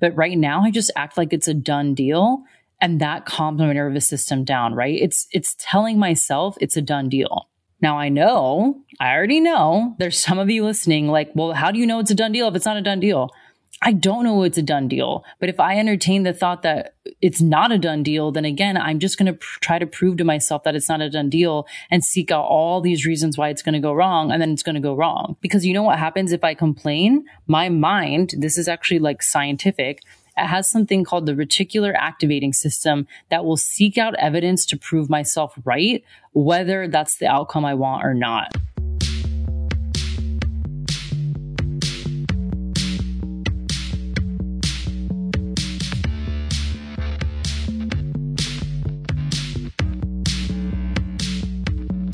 But right now, I just act like it's a done deal. And that calms my nervous system down, right? It's, it's telling myself it's a done deal. Now I know, I already know there's some of you listening like, well, how do you know it's a done deal if it's not a done deal? I don't know it's a done deal. But if I entertain the thought that it's not a done deal, then again, I'm just going to pr- try to prove to myself that it's not a done deal and seek out all these reasons why it's going to go wrong. And then it's going to go wrong. Because you know what happens if I complain? My mind, this is actually like scientific, it has something called the reticular activating system that will seek out evidence to prove myself right, whether that's the outcome I want or not.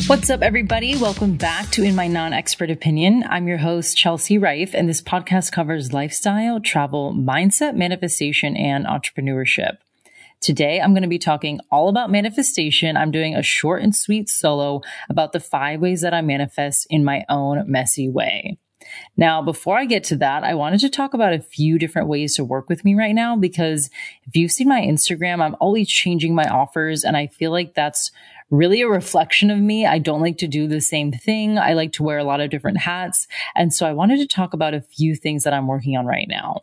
What's up, everybody? Welcome back to In My Non Expert Opinion. I'm your host, Chelsea Rife, and this podcast covers lifestyle, travel, mindset, manifestation, and entrepreneurship. Today, I'm going to be talking all about manifestation. I'm doing a short and sweet solo about the five ways that I manifest in my own messy way. Now, before I get to that, I wanted to talk about a few different ways to work with me right now because if you've seen my Instagram, I'm always changing my offers and I feel like that's really a reflection of me. I don't like to do the same thing. I like to wear a lot of different hats. And so I wanted to talk about a few things that I'm working on right now.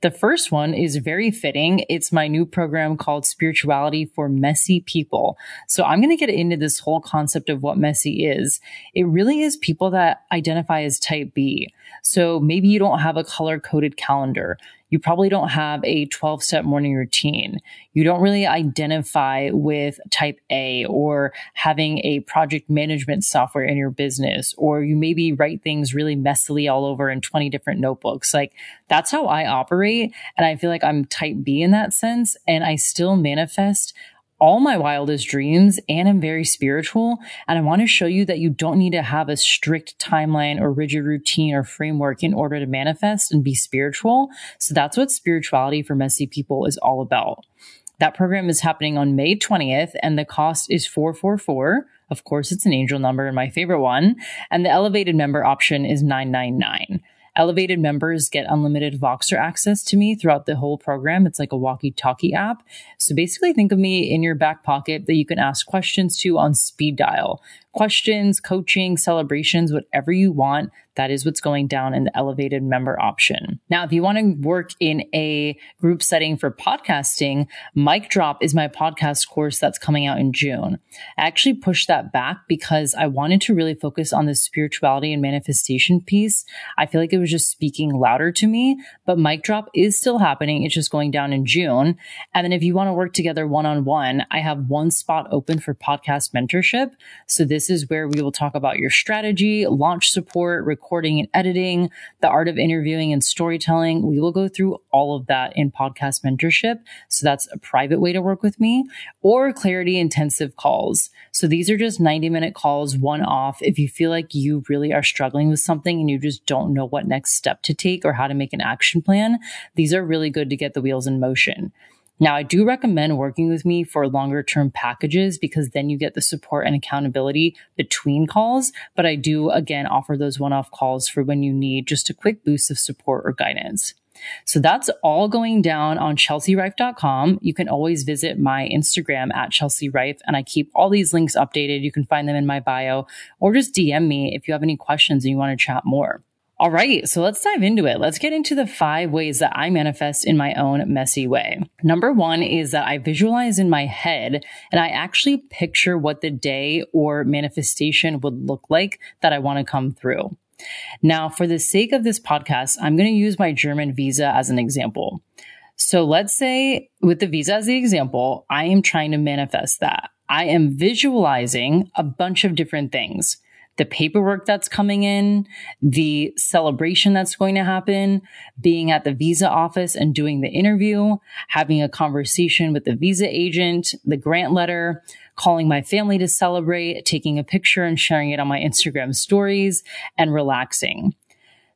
The first one is very fitting. It's my new program called Spirituality for Messy People. So I'm going to get into this whole concept of what messy is. It really is people that identify as type B. So maybe you don't have a color coded calendar. You probably don't have a 12 step morning routine. You don't really identify with type A or having a project management software in your business, or you maybe write things really messily all over in 20 different notebooks. Like that's how I operate. And I feel like I'm type B in that sense. And I still manifest all my wildest dreams and I'm very spiritual. And I want to show you that you don't need to have a strict timeline or rigid routine or framework in order to manifest and be spiritual. So that's what spirituality for messy people is all about. That program is happening on May 20th and the cost is 444. Of course, it's an angel number and my favorite one. And the elevated member option is 999. Elevated members get unlimited Voxer access to me throughout the whole program. It's like a walkie talkie app. So basically think of me in your back pocket that you can ask questions to on speed dial questions, coaching, celebrations, whatever you want. That is what's going down in the elevated member option. Now, if you want to work in a group setting for podcasting, Mic Drop is my podcast course that's coming out in June. I actually pushed that back because I wanted to really focus on the spirituality and manifestation piece. I feel like it was just speaking louder to me, but Mic Drop is still happening. It's just going down in June. And then if you want to work together one on one, I have one spot open for podcast mentorship. So this this is where we will talk about your strategy, launch support, recording and editing, the art of interviewing and storytelling. We will go through all of that in podcast mentorship. So that's a private way to work with me or clarity intensive calls. So these are just 90 minute calls, one off. If you feel like you really are struggling with something and you just don't know what next step to take or how to make an action plan, these are really good to get the wheels in motion. Now, I do recommend working with me for longer term packages because then you get the support and accountability between calls. But I do again offer those one off calls for when you need just a quick boost of support or guidance. So that's all going down on chelsearife.com. You can always visit my Instagram at Chelsea Rife and I keep all these links updated. You can find them in my bio or just DM me if you have any questions and you want to chat more. All right, so let's dive into it. Let's get into the five ways that I manifest in my own messy way. Number one is that I visualize in my head and I actually picture what the day or manifestation would look like that I want to come through. Now, for the sake of this podcast, I'm going to use my German visa as an example. So let's say with the visa as the example, I am trying to manifest that. I am visualizing a bunch of different things the paperwork that's coming in, the celebration that's going to happen, being at the visa office and doing the interview, having a conversation with the visa agent, the grant letter, calling my family to celebrate, taking a picture and sharing it on my Instagram stories, and relaxing.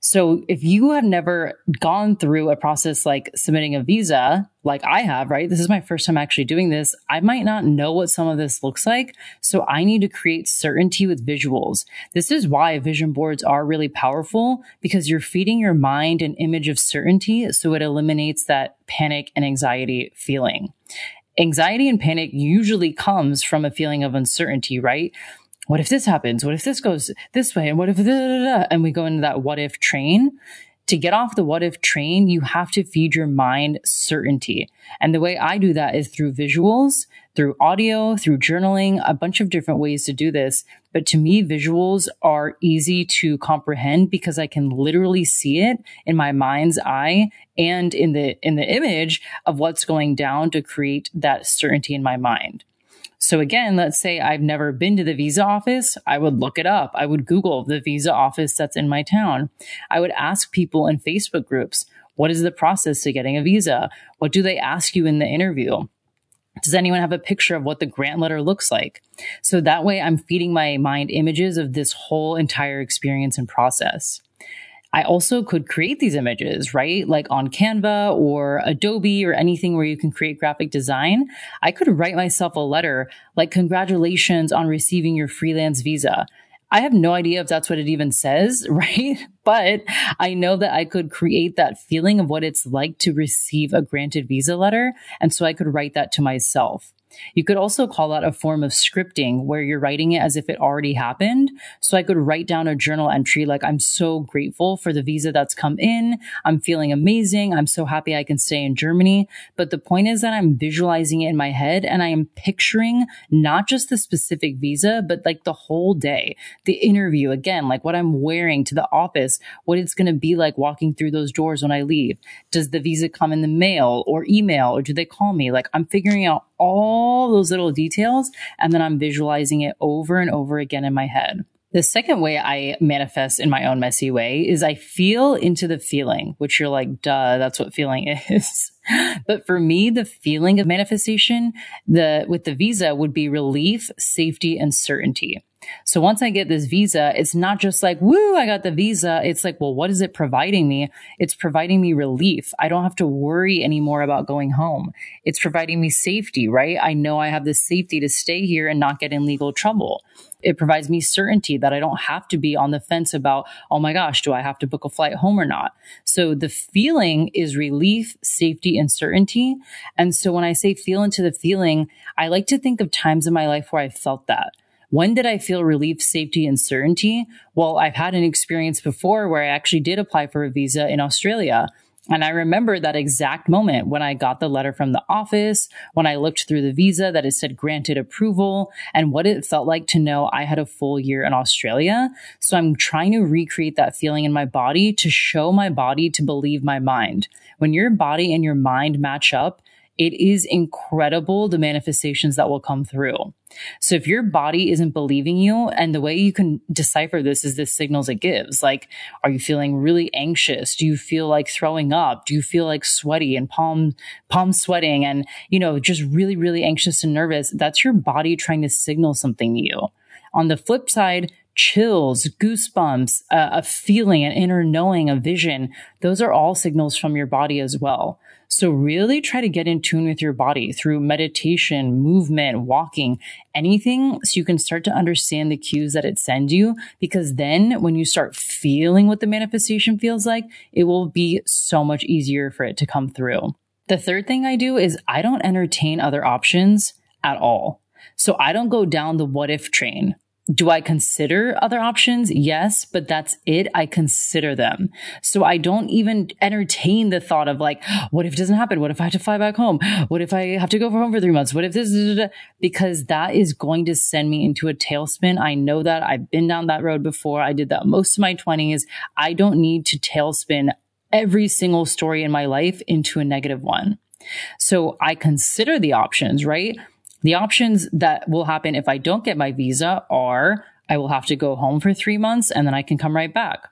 So if you have never gone through a process like submitting a visa, like I have, right? This is my first time actually doing this. I might not know what some of this looks like. So I need to create certainty with visuals. This is why vision boards are really powerful because you're feeding your mind an image of certainty. So it eliminates that panic and anxiety feeling. Anxiety and panic usually comes from a feeling of uncertainty, right? What if this happens? What if this goes this way? And what if, da, da, da, and we go into that what if train. To get off the what if train, you have to feed your mind certainty. And the way I do that is through visuals, through audio, through journaling, a bunch of different ways to do this. But to me, visuals are easy to comprehend because I can literally see it in my mind's eye and in the, in the image of what's going down to create that certainty in my mind. So again, let's say I've never been to the visa office. I would look it up. I would Google the visa office that's in my town. I would ask people in Facebook groups, what is the process to getting a visa? What do they ask you in the interview? Does anyone have a picture of what the grant letter looks like? So that way I'm feeding my mind images of this whole entire experience and process. I also could create these images, right? Like on Canva or Adobe or anything where you can create graphic design. I could write myself a letter like, congratulations on receiving your freelance visa. I have no idea if that's what it even says, right? But I know that I could create that feeling of what it's like to receive a granted visa letter. And so I could write that to myself. You could also call that a form of scripting where you're writing it as if it already happened. So I could write down a journal entry like, I'm so grateful for the visa that's come in. I'm feeling amazing. I'm so happy I can stay in Germany. But the point is that I'm visualizing it in my head and I am picturing not just the specific visa, but like the whole day, the interview again, like what I'm wearing to the office, what it's going to be like walking through those doors when I leave. Does the visa come in the mail or email or do they call me? Like I'm figuring out all those little details and then I'm visualizing it over and over again in my head. The second way I manifest in my own messy way is I feel into the feeling, which you're like, duh, that's what feeling is. but for me, the feeling of manifestation, the, with the visa would be relief, safety, and certainty. So once I get this visa, it's not just like, woo, I got the visa. It's like, well, what is it providing me? It's providing me relief. I don't have to worry anymore about going home. It's providing me safety, right? I know I have the safety to stay here and not get in legal trouble. It provides me certainty that I don't have to be on the fence about, oh my gosh, do I have to book a flight home or not? So the feeling is relief, safety, and certainty. And so when I say feel into the feeling, I like to think of times in my life where I felt that. When did I feel relief, safety, and certainty? Well, I've had an experience before where I actually did apply for a visa in Australia. And I remember that exact moment when I got the letter from the office, when I looked through the visa that it said granted approval, and what it felt like to know I had a full year in Australia. So I'm trying to recreate that feeling in my body to show my body to believe my mind. When your body and your mind match up, it is incredible the manifestations that will come through. So if your body isn't believing you, and the way you can decipher this is the signals it gives. Like, are you feeling really anxious? Do you feel like throwing up? Do you feel like sweaty and palm, palm sweating and, you know, just really, really anxious and nervous? That's your body trying to signal something to you. On the flip side, chills, goosebumps, uh, a feeling, an inner knowing, a vision, those are all signals from your body as well. So really try to get in tune with your body through meditation, movement, walking, anything so you can start to understand the cues that it sends you. Because then when you start feeling what the manifestation feels like, it will be so much easier for it to come through. The third thing I do is I don't entertain other options at all. So I don't go down the what if train. Do I consider other options? Yes, but that's it. I consider them. So I don't even entertain the thought of like, what if it doesn't happen? What if I have to fly back home? What if I have to go for home for three months? What if this, because that is going to send me into a tailspin. I know that I've been down that road before. I did that most of my twenties. I don't need to tailspin every single story in my life into a negative one. So I consider the options, right? The options that will happen if I don't get my visa are I will have to go home for three months and then I can come right back.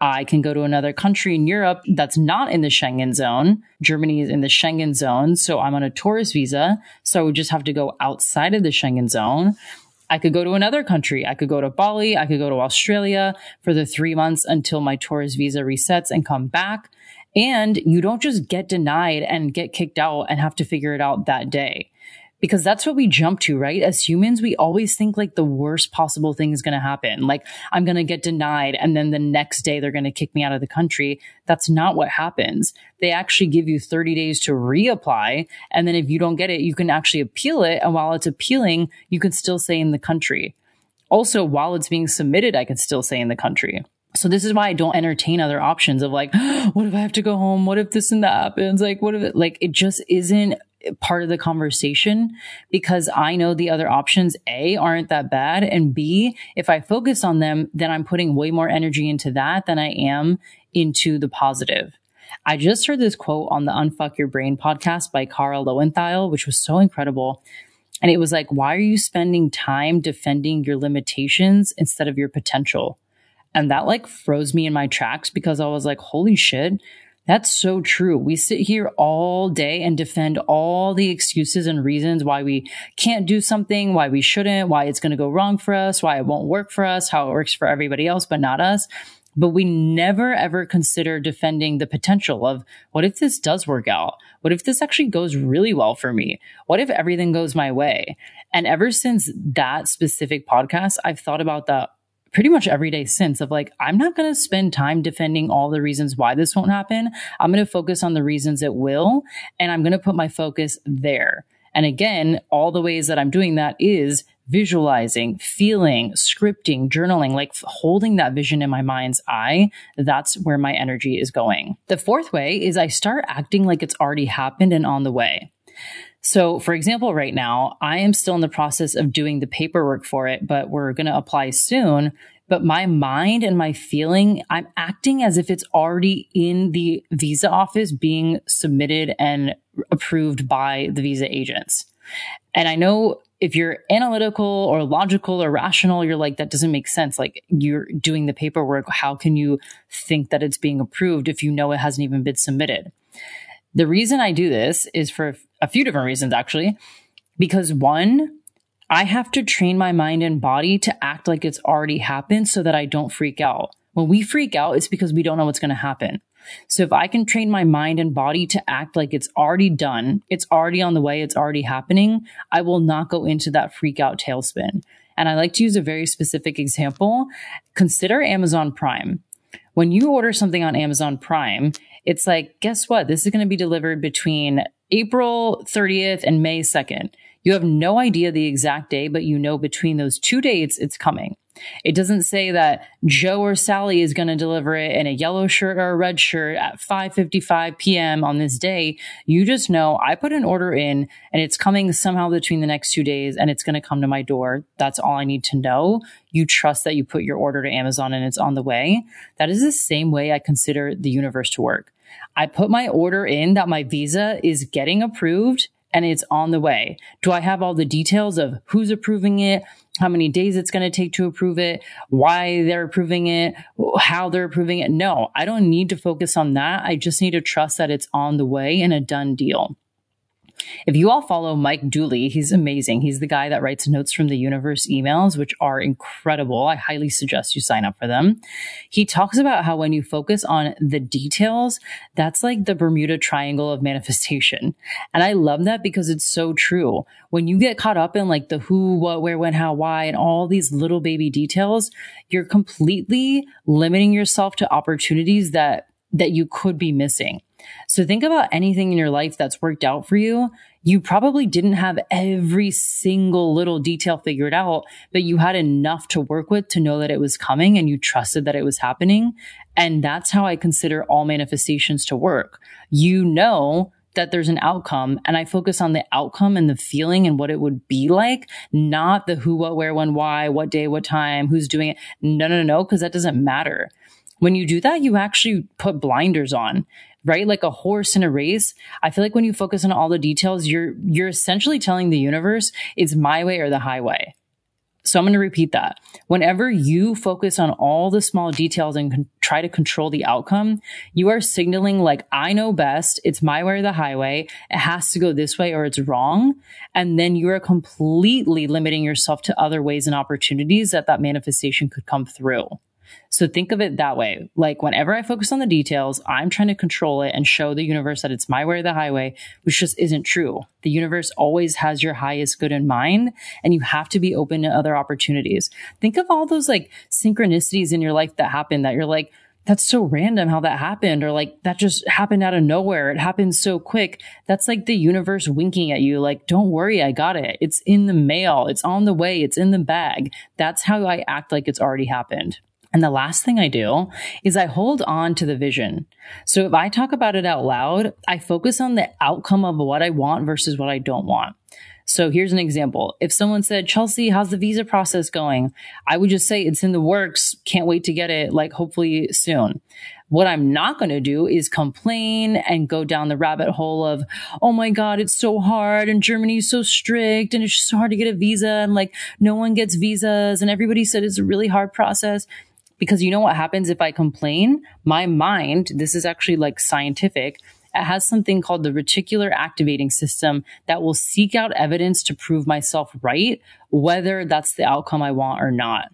I can go to another country in Europe that's not in the Schengen zone. Germany is in the Schengen zone, so I'm on a tourist visa. So I would just have to go outside of the Schengen zone. I could go to another country. I could go to Bali. I could go to Australia for the three months until my tourist visa resets and come back. And you don't just get denied and get kicked out and have to figure it out that day because that's what we jump to, right? As humans, we always think like the worst possible thing is going to happen. Like I'm going to get denied and then the next day they're going to kick me out of the country. That's not what happens. They actually give you 30 days to reapply. And then if you don't get it, you can actually appeal it. And while it's appealing, you can still stay in the country. Also, while it's being submitted, I can still stay in the country. So this is why I don't entertain other options of like, what if I have to go home? What if this and that happens? Like, what if it, like, it just isn't part of the conversation because I know the other options, A, aren't that bad. And B, if I focus on them, then I'm putting way more energy into that than I am into the positive. I just heard this quote on the Unfuck Your Brain podcast by Kara Loewentheil, which was so incredible. And it was like, why are you spending time defending your limitations instead of your potential? And that like froze me in my tracks because I was like, holy shit, that's so true. We sit here all day and defend all the excuses and reasons why we can't do something, why we shouldn't, why it's going to go wrong for us, why it won't work for us, how it works for everybody else, but not us. But we never ever consider defending the potential of what if this does work out? What if this actually goes really well for me? What if everything goes my way? And ever since that specific podcast, I've thought about that pretty much every day since of like, I'm not going to spend time defending all the reasons why this won't happen. I'm going to focus on the reasons it will. And I'm going to put my focus there. And again, all the ways that I'm doing that is visualizing, feeling, scripting, journaling, like holding that vision in my mind's eye. That's where my energy is going. The fourth way is I start acting like it's already happened and on the way. So, for example, right now, I am still in the process of doing the paperwork for it, but we're going to apply soon. But my mind and my feeling, I'm acting as if it's already in the visa office being submitted and approved by the visa agents. And I know if you're analytical or logical or rational, you're like, that doesn't make sense. Like you're doing the paperwork. How can you think that it's being approved if you know it hasn't even been submitted? The reason I do this is for a few different reasons, actually. Because one, I have to train my mind and body to act like it's already happened so that I don't freak out. When we freak out, it's because we don't know what's going to happen. So if I can train my mind and body to act like it's already done, it's already on the way, it's already happening, I will not go into that freak out tailspin. And I like to use a very specific example. Consider Amazon Prime. When you order something on Amazon Prime, it's like, guess what? This is going to be delivered between April 30th and May 2nd. You have no idea the exact day, but you know between those two dates it's coming. It doesn't say that Joe or Sally is going to deliver it in a yellow shirt or a red shirt at 5:55 p.m. on this day. You just know I put an order in and it's coming somehow between the next 2 days and it's going to come to my door. That's all I need to know. You trust that you put your order to Amazon and it's on the way. That is the same way I consider the universe to work. I put my order in that my visa is getting approved and it's on the way. Do I have all the details of who's approving it? How many days it's going to take to approve it? Why they're approving it? How they're approving it? No, I don't need to focus on that. I just need to trust that it's on the way and a done deal. If you all follow Mike Dooley, he's amazing. He's the guy that writes Notes from the Universe emails, which are incredible. I highly suggest you sign up for them. He talks about how when you focus on the details, that's like the Bermuda Triangle of manifestation. And I love that because it's so true. When you get caught up in like the who, what, where, when, how, why, and all these little baby details, you're completely limiting yourself to opportunities that that you could be missing. So think about anything in your life that's worked out for you. You probably didn't have every single little detail figured out, but you had enough to work with to know that it was coming and you trusted that it was happening. And that's how I consider all manifestations to work. You know that there's an outcome and I focus on the outcome and the feeling and what it would be like, not the who, what, where, when, why, what day, what time, who's doing it. No, no, no, because that doesn't matter. When you do that, you actually put blinders on right? Like a horse in a race. I feel like when you focus on all the details, you're, you're essentially telling the universe it's my way or the highway. So I'm going to repeat that. Whenever you focus on all the small details and con- try to control the outcome, you are signaling like, I know best. It's my way or the highway. It has to go this way or it's wrong. And then you are completely limiting yourself to other ways and opportunities that that manifestation could come through. So think of it that way. Like whenever I focus on the details, I'm trying to control it and show the universe that it's my way or the highway, which just isn't true. The universe always has your highest good in mind and you have to be open to other opportunities. Think of all those like synchronicities in your life that happen that you're like, that's so random how that happened or like that just happened out of nowhere. It happened so quick. That's like the universe winking at you. Like, don't worry. I got it. It's in the mail. It's on the way. It's in the bag. That's how I act like it's already happened. And the last thing I do is I hold on to the vision. So if I talk about it out loud, I focus on the outcome of what I want versus what I don't want. So here's an example. If someone said, Chelsea, how's the visa process going? I would just say it's in the works. Can't wait to get it, like hopefully soon. What I'm not going to do is complain and go down the rabbit hole of, oh my God, it's so hard and Germany's so strict and it's just so hard to get a visa and like no one gets visas and everybody said it's a really hard process. Because you know what happens if I complain? My mind, this is actually like scientific, it has something called the reticular activating system that will seek out evidence to prove myself right, whether that's the outcome I want or not.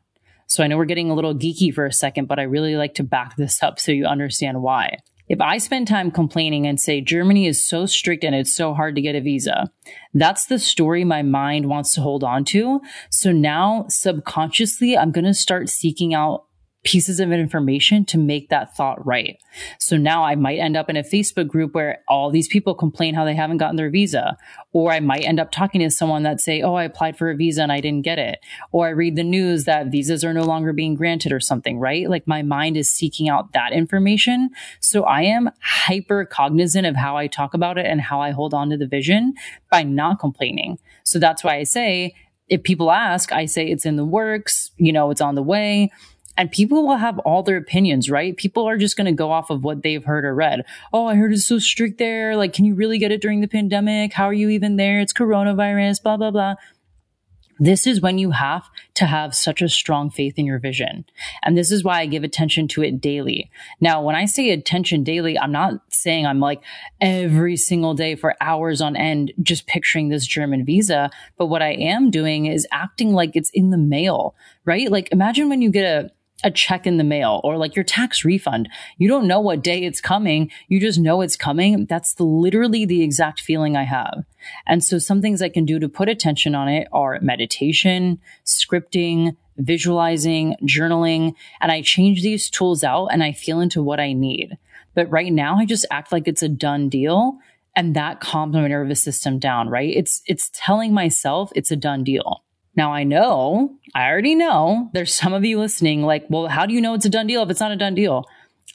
So I know we're getting a little geeky for a second, but I really like to back this up so you understand why. If I spend time complaining and say Germany is so strict and it's so hard to get a visa, that's the story my mind wants to hold on to. So now subconsciously, I'm going to start seeking out pieces of information to make that thought right. So now I might end up in a Facebook group where all these people complain how they haven't gotten their visa. Or I might end up talking to someone that say, Oh, I applied for a visa and I didn't get it. Or I read the news that visas are no longer being granted or something, right? Like my mind is seeking out that information. So I am hyper cognizant of how I talk about it and how I hold on to the vision by not complaining. So that's why I say, if people ask, I say it's in the works, you know, it's on the way and people will have all their opinions, right? People are just going to go off of what they've heard or read. Oh, I heard it's so strict there. Like, can you really get it during the pandemic? How are you even there? It's coronavirus, blah, blah, blah. This is when you have to have such a strong faith in your vision. And this is why I give attention to it daily. Now, when I say attention daily, I'm not saying I'm like every single day for hours on end, just picturing this German visa. But what I am doing is acting like it's in the mail, right? Like imagine when you get a, a check in the mail or like your tax refund. You don't know what day it's coming. You just know it's coming. That's the, literally the exact feeling I have. And so some things I can do to put attention on it are meditation, scripting, visualizing, journaling, and I change these tools out and I feel into what I need. But right now I just act like it's a done deal and that calms my nervous system down, right? It's, it's telling myself it's a done deal. Now I know, I already know there's some of you listening like, well, how do you know it's a done deal if it's not a done deal?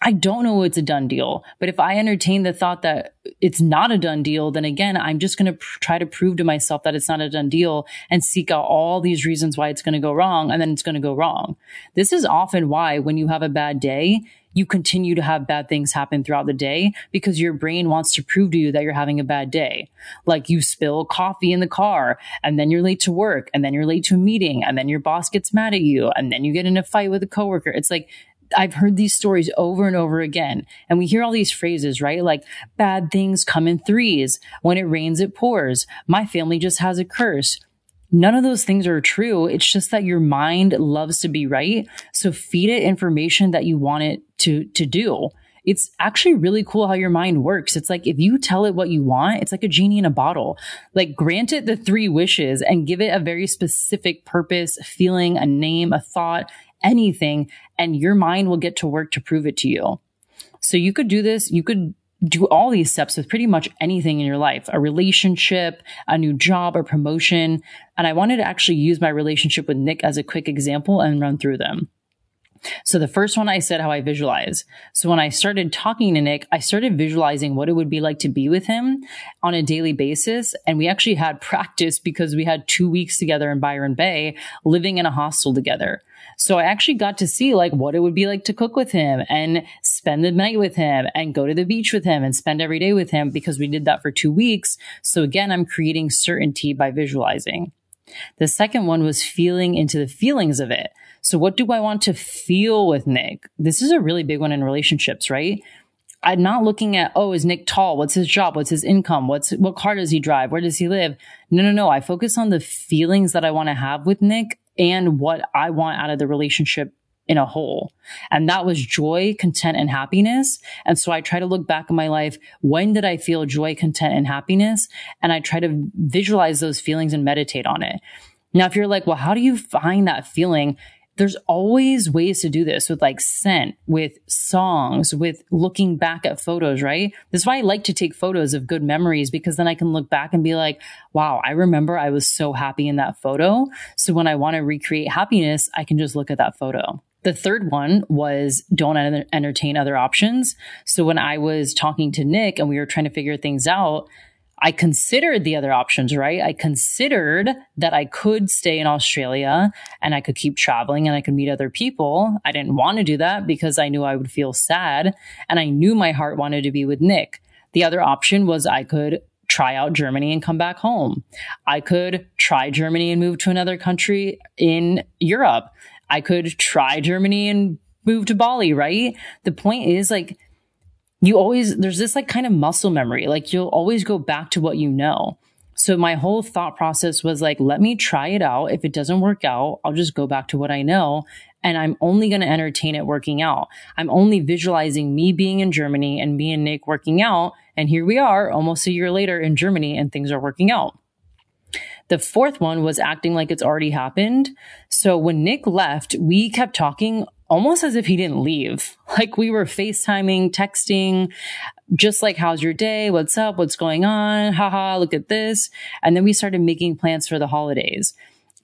I don't know it's a done deal, but if I entertain the thought that it's not a done deal, then again, I'm just going to pr- try to prove to myself that it's not a done deal and seek out all these reasons why it's going to go wrong. And then it's going to go wrong. This is often why when you have a bad day, you continue to have bad things happen throughout the day because your brain wants to prove to you that you're having a bad day. Like you spill coffee in the car and then you're late to work and then you're late to a meeting and then your boss gets mad at you and then you get in a fight with a coworker. It's like, I've heard these stories over and over again. And we hear all these phrases, right? Like bad things come in threes. When it rains, it pours. My family just has a curse. None of those things are true. It's just that your mind loves to be right. So feed it information that you want it to, to do. It's actually really cool how your mind works. It's like if you tell it what you want, it's like a genie in a bottle. Like grant it the three wishes and give it a very specific purpose, feeling, a name, a thought, anything, and your mind will get to work to prove it to you. So you could do this. You could do all these steps with pretty much anything in your life, a relationship, a new job, or promotion. And I wanted to actually use my relationship with Nick as a quick example and run through them. So the first one I said how I visualize. So when I started talking to Nick, I started visualizing what it would be like to be with him on a daily basis. And we actually had practice because we had two weeks together in Byron Bay living in a hostel together. So I actually got to see like what it would be like to cook with him and spend the night with him and go to the beach with him and spend every day with him because we did that for two weeks. So again, I'm creating certainty by visualizing. The second one was feeling into the feelings of it. So what do I want to feel with Nick? This is a really big one in relationships, right? I'm not looking at, oh, is Nick tall? What's his job? What's his income? What's, what car does he drive? Where does he live? No, no, no. I focus on the feelings that I want to have with Nick and what I want out of the relationship in a whole. And that was joy, content, and happiness. And so I try to look back in my life. When did I feel joy, content, and happiness? And I try to visualize those feelings and meditate on it. Now, if you're like, well, how do you find that feeling? There's always ways to do this with like scent, with songs, with looking back at photos, right? That's why I like to take photos of good memories because then I can look back and be like, wow, I remember I was so happy in that photo. So when I want to recreate happiness, I can just look at that photo. The third one was don't entertain other options. So when I was talking to Nick and we were trying to figure things out, I considered the other options, right? I considered that I could stay in Australia and I could keep traveling and I could meet other people. I didn't want to do that because I knew I would feel sad and I knew my heart wanted to be with Nick. The other option was I could try out Germany and come back home. I could try Germany and move to another country in Europe. I could try Germany and move to Bali, right? The point is like, you always, there's this like kind of muscle memory. Like you'll always go back to what you know. So my whole thought process was like, let me try it out. If it doesn't work out, I'll just go back to what I know. And I'm only going to entertain it working out. I'm only visualizing me being in Germany and me and Nick working out. And here we are almost a year later in Germany and things are working out. The fourth one was acting like it's already happened. So when Nick left, we kept talking almost as if he didn't leave. Like we were FaceTiming, texting, just like, how's your day? What's up? What's going on? Haha, look at this. And then we started making plans for the holidays.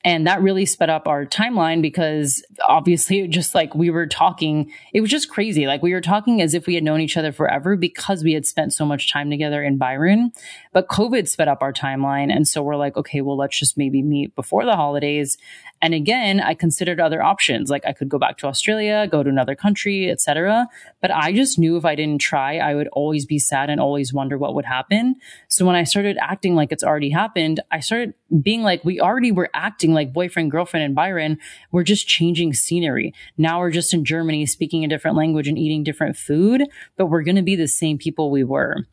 And that really sped up our timeline because obviously just like we were talking, it was just crazy. Like we were talking as if we had known each other forever because we had spent so much time together in Byron. But COVID sped up our timeline. And so we're like, okay, well, let's just maybe meet before the holidays. And again, I considered other options. Like I could go back to Australia, go to another country, etc. But I just knew if I didn't try, I would always be sad and always wonder what would happen. So when I started acting like it's already happened, I started being like, we already were acting like boyfriend, girlfriend and Byron. We're just changing scenery. Now we're just in Germany speaking a different language and eating different food, but we're going to be the same people we were.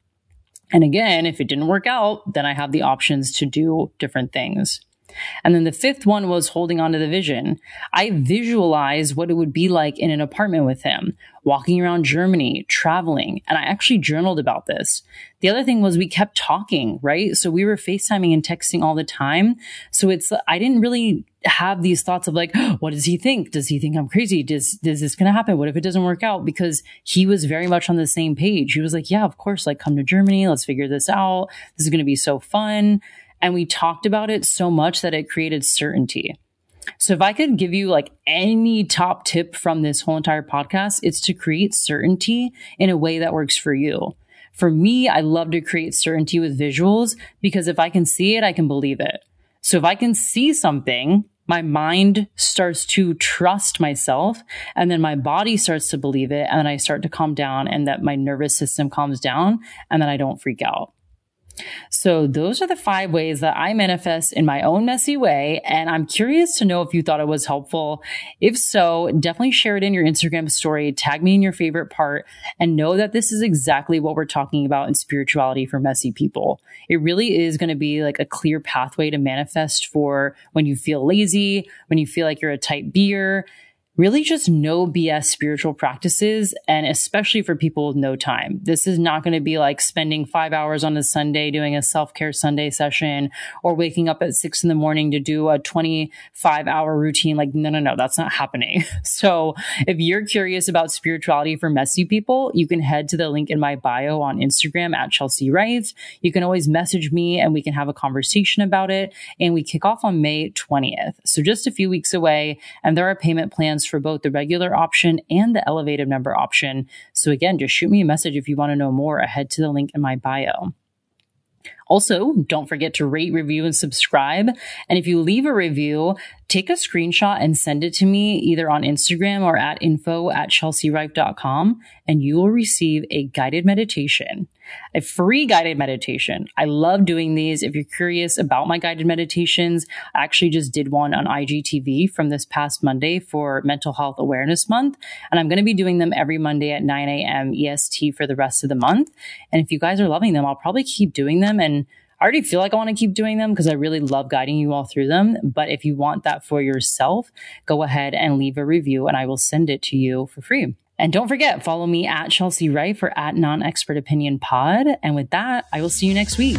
And again, if it didn't work out, then I have the options to do different things. And then the fifth one was holding on to the vision. I visualized what it would be like in an apartment with him, walking around Germany, traveling. And I actually journaled about this. The other thing was we kept talking, right? So we were FaceTiming and texting all the time. So it's, I didn't really have these thoughts of like, what does he think? Does he think I'm crazy? Does, is this going to happen? What if it doesn't work out? Because he was very much on the same page. He was like, yeah, of course, like come to Germany. Let's figure this out. This is going to be so fun. And we talked about it so much that it created certainty. So if I could give you like any top tip from this whole entire podcast, it's to create certainty in a way that works for you. For me, I love to create certainty with visuals because if I can see it, I can believe it. So if I can see something, my mind starts to trust myself and then my body starts to believe it. And then I start to calm down and that my nervous system calms down and then I don't freak out. So those are the five ways that I manifest in my own messy way. And I'm curious to know if you thought it was helpful. If so, definitely share it in your Instagram story, tag me in your favorite part, and know that this is exactly what we're talking about in spirituality for messy people. It really is going to be like a clear pathway to manifest for when you feel lazy, when you feel like you're a type B'er really just no BS spiritual practices. And especially for people with no time. This is not going to be like spending five hours on a Sunday doing a self care Sunday session or waking up at six in the morning to do a 25 hour routine. Like, no, no, no, that's not happening. So if you're curious about spirituality for messy people, you can head to the link in my bio on Instagram at Chelsea Rife. You can always message me and we can have a conversation about it. And we kick off on May 20th. So just a few weeks away. And there are payment plans for both the regular option and the elevated member option. So again, just shoot me a message if you want to know more. Head to the link in my bio. Also, don't forget to rate, review, and subscribe. And if you leave a review, take a screenshot and send it to me either on Instagram or at info at chelsearife.com and you will receive a guided meditation, a free guided meditation. I love doing these. If you're curious about my guided meditations, I actually just did one on IGTV from this past Monday for Mental Health Awareness Month. And I'm going to be doing them every Monday at 9 a.m. EST for the rest of the month. And if you guys are loving them, I'll probably keep doing them and I already feel like I want to keep doing them because I really love guiding you all through them. But if you want that for yourself, go ahead and leave a review and I will send it to you for free. And don't forget, follow me at Chelsea Rife or at Non Expert Opinion Pod. And with that, I will see you next week.